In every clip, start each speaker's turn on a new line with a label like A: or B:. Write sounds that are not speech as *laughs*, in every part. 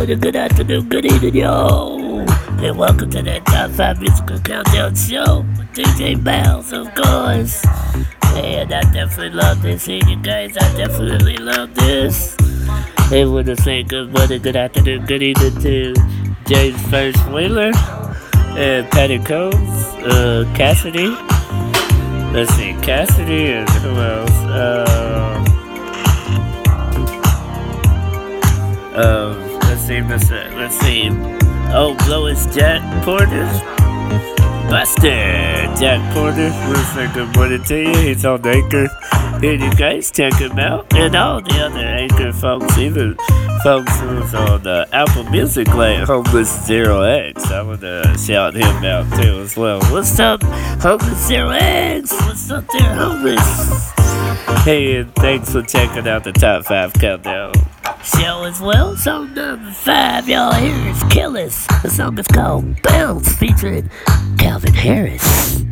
A: morning, good afternoon, good evening, yo. And welcome to that Top 5 Musical Countdown Show with DJ Myles, of course. And I definitely love this here, you guys. I definitely love this. And want to say good morning, good afternoon, good evening to James First Wheeler and Patty Combs, uh, Cassidy. Let's see, Cassidy and who else? Uh, um, let's see, let's, uh, let's see. Oh, Lois Jack Porter. Buster Jack Porter. Say good morning to you. He's on Anchor. And you guys check him out. And all the other Anchor folks, even folks who's on uh, Apple Music like Homeless Zero X. I want to shout him out too as well. What's up, Homeless Zero X? What's up there, Homeless? Hey, and thanks for checking out the Top 5 Countdown show as well. Song number 5, y'all, here is Kelis. The song is called Bounce featuring Calvin Harris.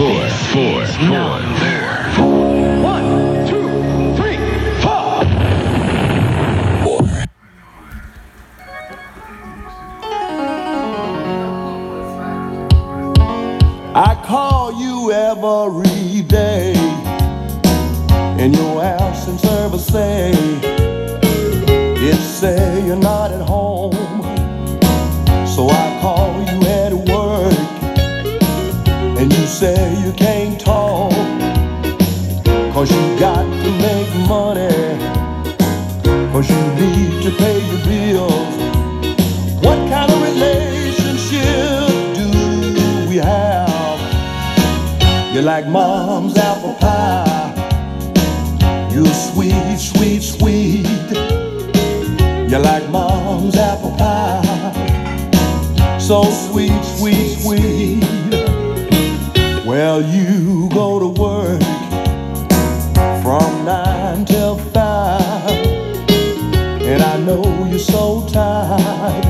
B: four, four, four. Nine.
C: You're like mom's apple pie. You're sweet, sweet, sweet. You're like mom's apple pie. So sweet, sweet, sweet. Well, you go to work from nine till five. And I know you're so tired.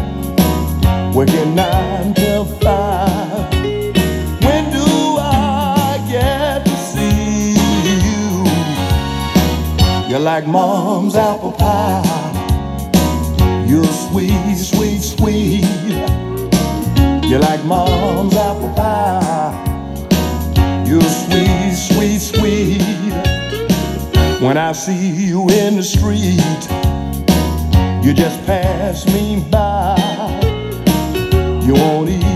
C: Working nine till like mom's apple pie. You're sweet, sweet, sweet. You're like mom's apple pie. You're sweet, sweet, sweet. When I see you in the street, you just pass me by. You won't even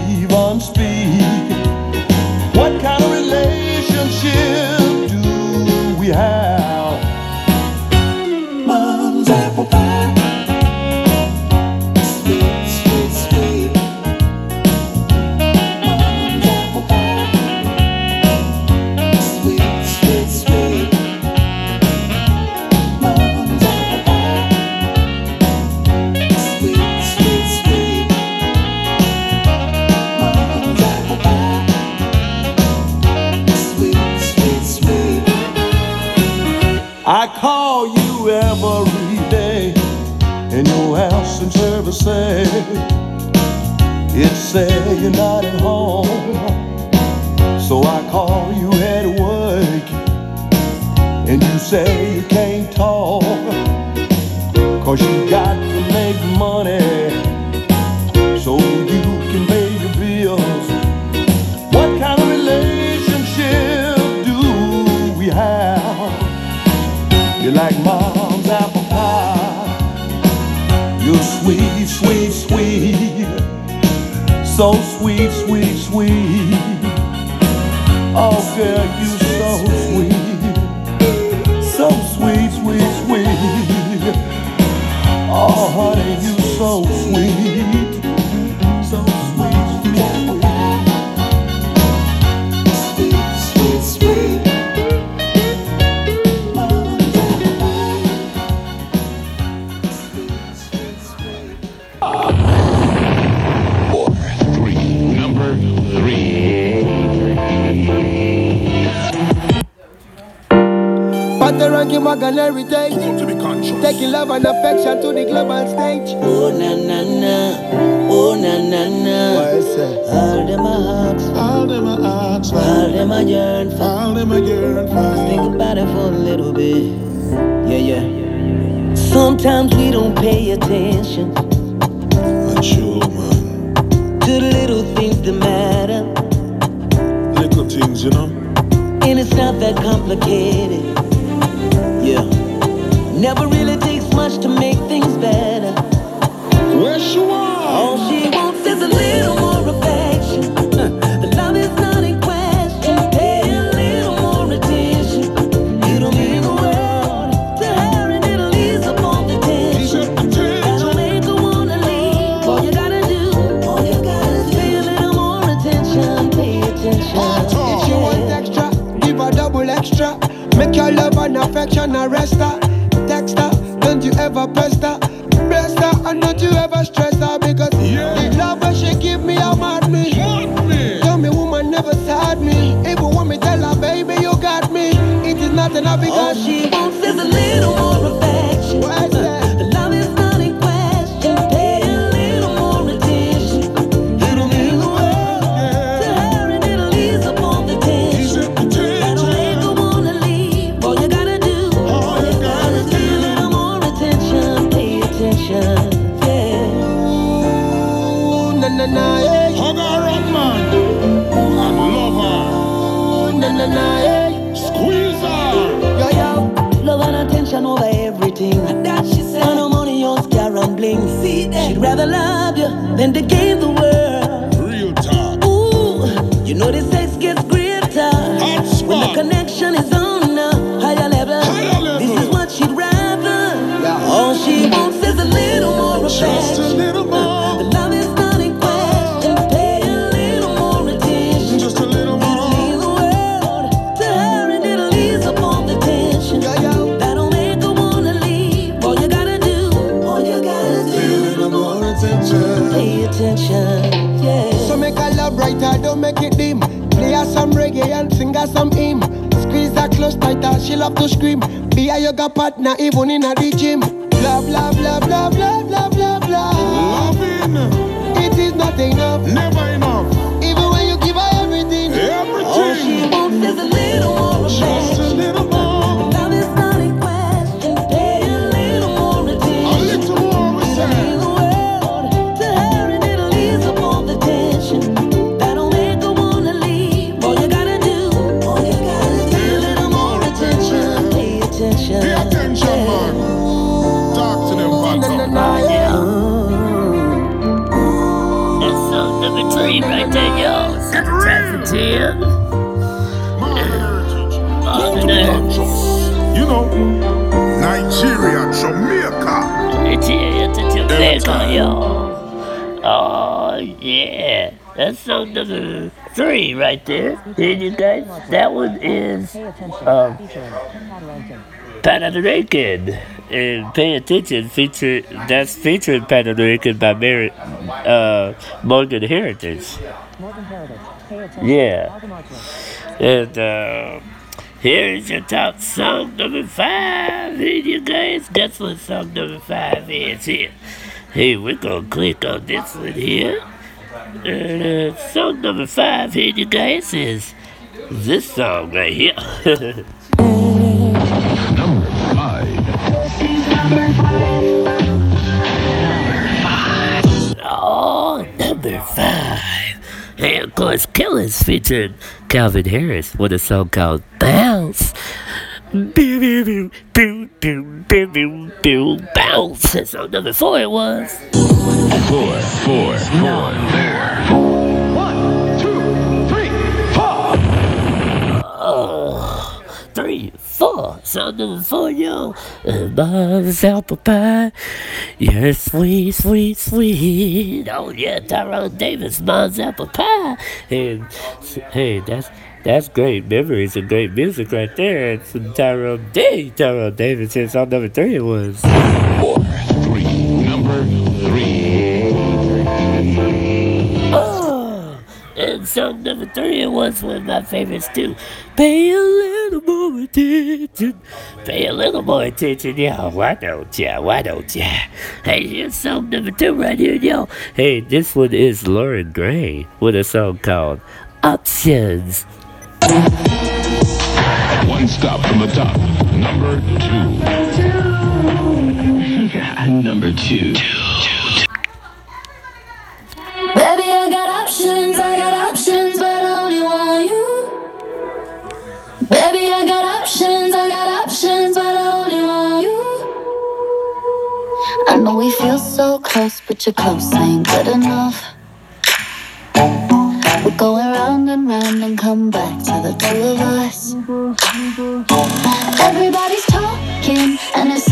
C: say you're not at home. So I call you at work, and you say you can't talk, cause you got to make money so you can pay your bills. What kind of relationship do we have? You're like mom's apple pie. You're sweet, sweet, sweet. So sweet, sweet, sweet. Oh, girl, you so sweet. So sweet, sweet, sweet. Oh, honey, you so sweet.
D: Pata ranking Morgan every day. Taking love and affection to the global stage.
E: Oh na na na, oh na na na.
D: What is it?
E: All them a ask,
F: All them a ask,
E: all them a yearn for.
F: all them a yearn
E: Just
F: for.
E: think about it for a little bit. Yeah, yeah. Sometimes we don't pay attention
F: A true
E: to the little things that matter,
F: Little things, you know.
E: and it's not that complicated. Never really takes much to make things better.
F: Where she are?
E: All she wants is a little more affection. The love is not in question. Pay a little more attention. It'll mean the world to her and it'll ease up all the tension. That'll make her wanna leave. All you gotta do, all you gotta do, pay a little more attention. Pay attention.
D: If she want extra, give her double extra. Make your love and affection arrest her. Is
E: bling. rather love you than to give the world.
F: Real talk.
E: Ooh, you know this sex love to
D: scream. Be a yoga partner even in a the gym. Love, love, love, love, love, love, love, love.
F: Loving.
D: It is not enough,
F: Never enough.
G: Traffic jam. Morgan Heritage.
F: You know, Nigeria, Jamaica.
G: Nigeria to Jamaica, y'all. Oh, yeah. That's song number three right there. Did you guys? That one is um, Pan American. And pay attention, feature that's featuring Pan American by Mary, uh, Morgan Heritage. Yeah. And uh, here's your top song number five. Hey, you guys, guess what song number five is here? Hey, we're gonna click on this one here. And uh, song number five here, you guys, is this song right here. *laughs*
H: Number five.
G: And of course, Kelis featured Calvin Harris with a song called Bounce. Bounce. So number four it was.
H: Four, four, four, four.
G: Three, four. Song number four, yo. And Mom's apple pie. You're sweet, sweet, sweet. Oh, yeah, Tyrone Davis, Mom's apple pie. And, hey, that's. That's great memories and great music right there. It's from Tyrone Day. Tyrone Davis. And song number three it was.
H: Four, three. Number
G: and song number three it was one of my favorites too. Pay a little more attention. Pay a little more attention, yo. Why don't ya? Why don't ya? Hey, here's song number two right here, yo. Hey, this one is Lauren Gray with a song called Options.
H: One stop from the top. Number two. Number two. *laughs*
I: Baby, close, but your close ain't good enough. We're going round and round and come back to the two of us. Everybody's talking and
G: it's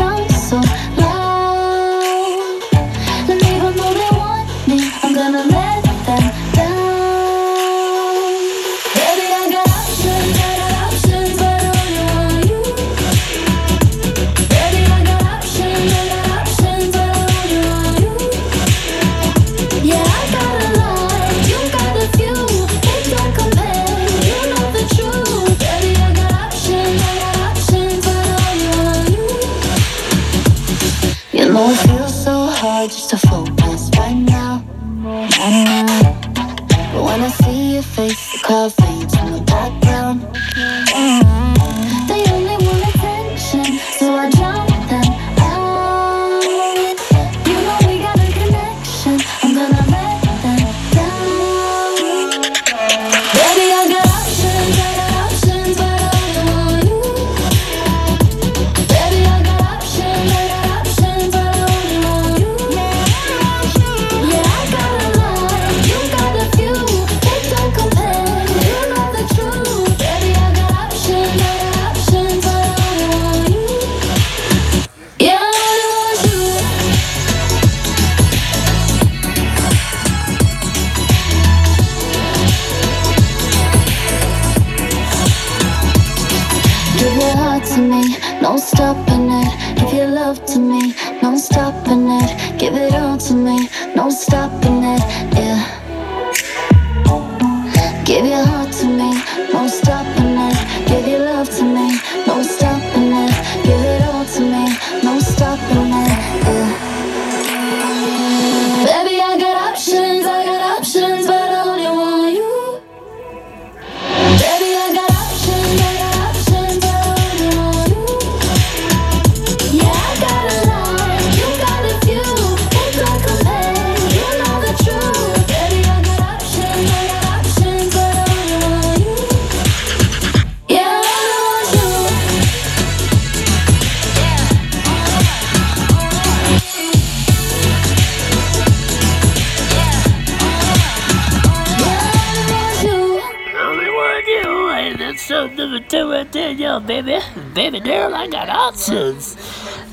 G: episode number 210, yo, baby. Baby girl, I got options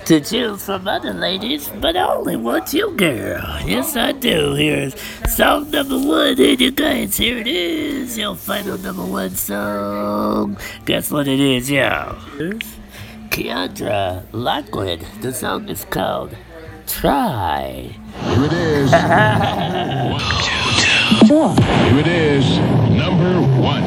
G: to choose from other ladies, but I only want you, girl. Yes, I do. Here's song number one in you guys. Here it is, your final number one song. Guess what it is, yo? Keandra Lockwood. The song is called Try.
H: Here it is. one, *laughs* two. Sure. Here it is, number one.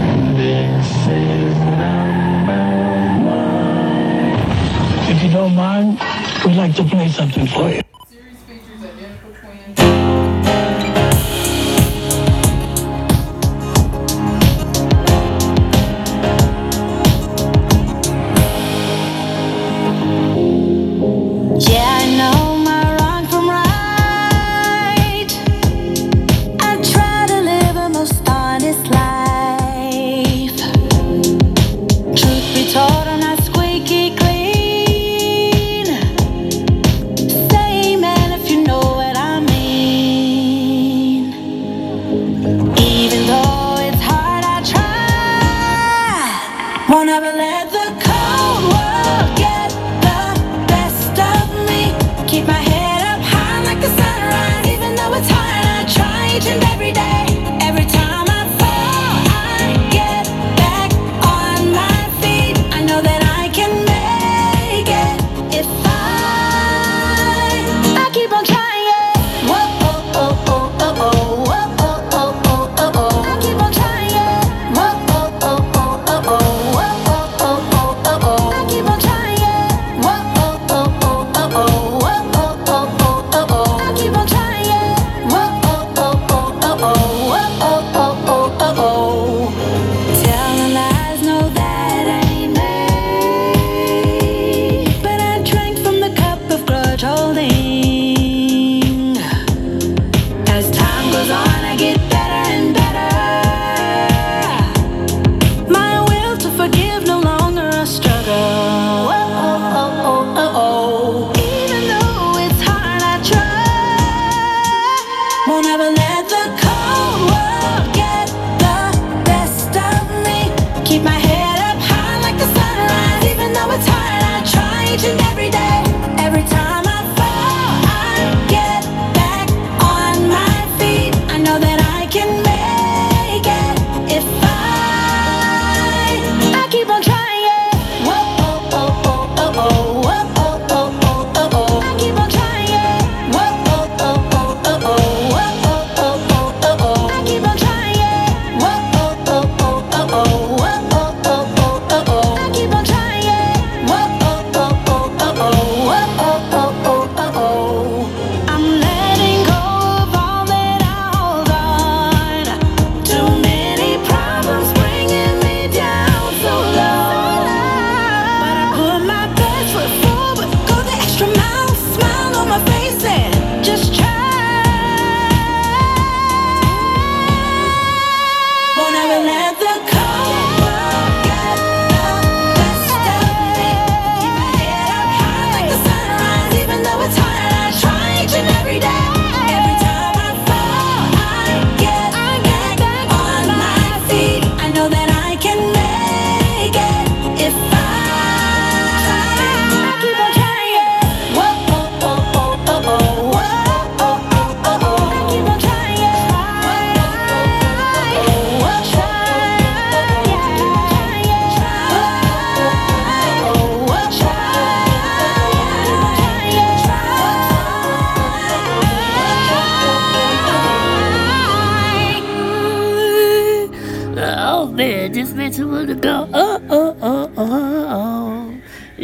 A: If you don't mind, we'd like to play something for you.
G: Series features identical twins.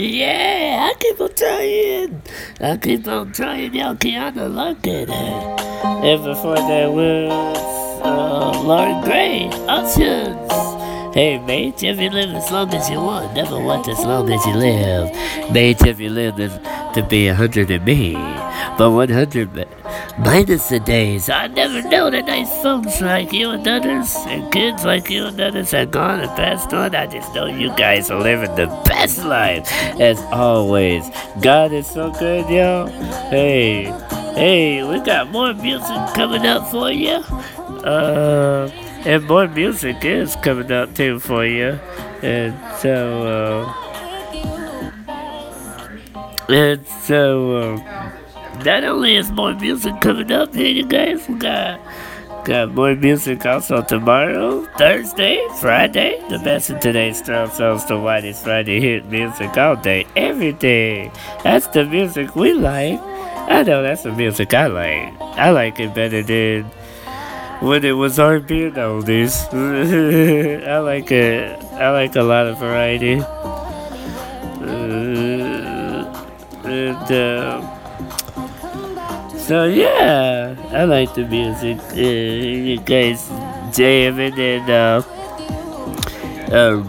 G: Yeah, I keep on trying. I keep on trying. Y'all Kiana it. And before that was uh, Lauren Gray, Options. Hey, mate, if you live as long as you want, never want as long as you live. Mate, if you live to, be a hundred and me, but 100 mi- minus the days. I never know that nice folks like you and others, and kids like you and others are gone and passed on. I just know you guys are living the best life, as always. God is so good, yo. Hey, hey, we got more music coming up for you. Uh, and more music is coming up too for you. And so, uh, and so, uh, not only is more music coming up here, you guys, we got got more music also tomorrow, Thursday, Friday. The best of today's strong songs, the whitest Friday hit music all day, every day. That's the music we like. I know that's the music I like. I like it better than when it was R&B and oldies. *laughs* I like it. I like a lot of variety. Uh, and, uh, so yeah, I like the music. Uh, you guys jamming and uh, um,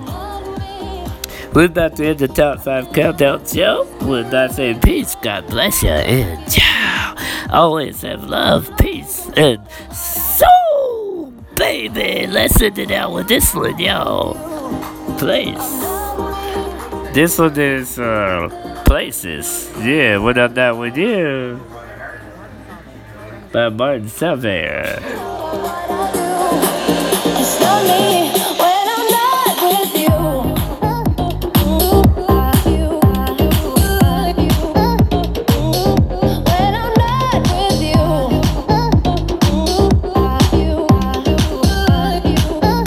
G: we're about to end the top five countdown show. We're not saying peace. God bless you and ciao. Always have love, peace, and soul, baby. Let's end it out with this one, y'all. Place. This one is uh, places. Yeah, when I'm not with you by Martin Solveig.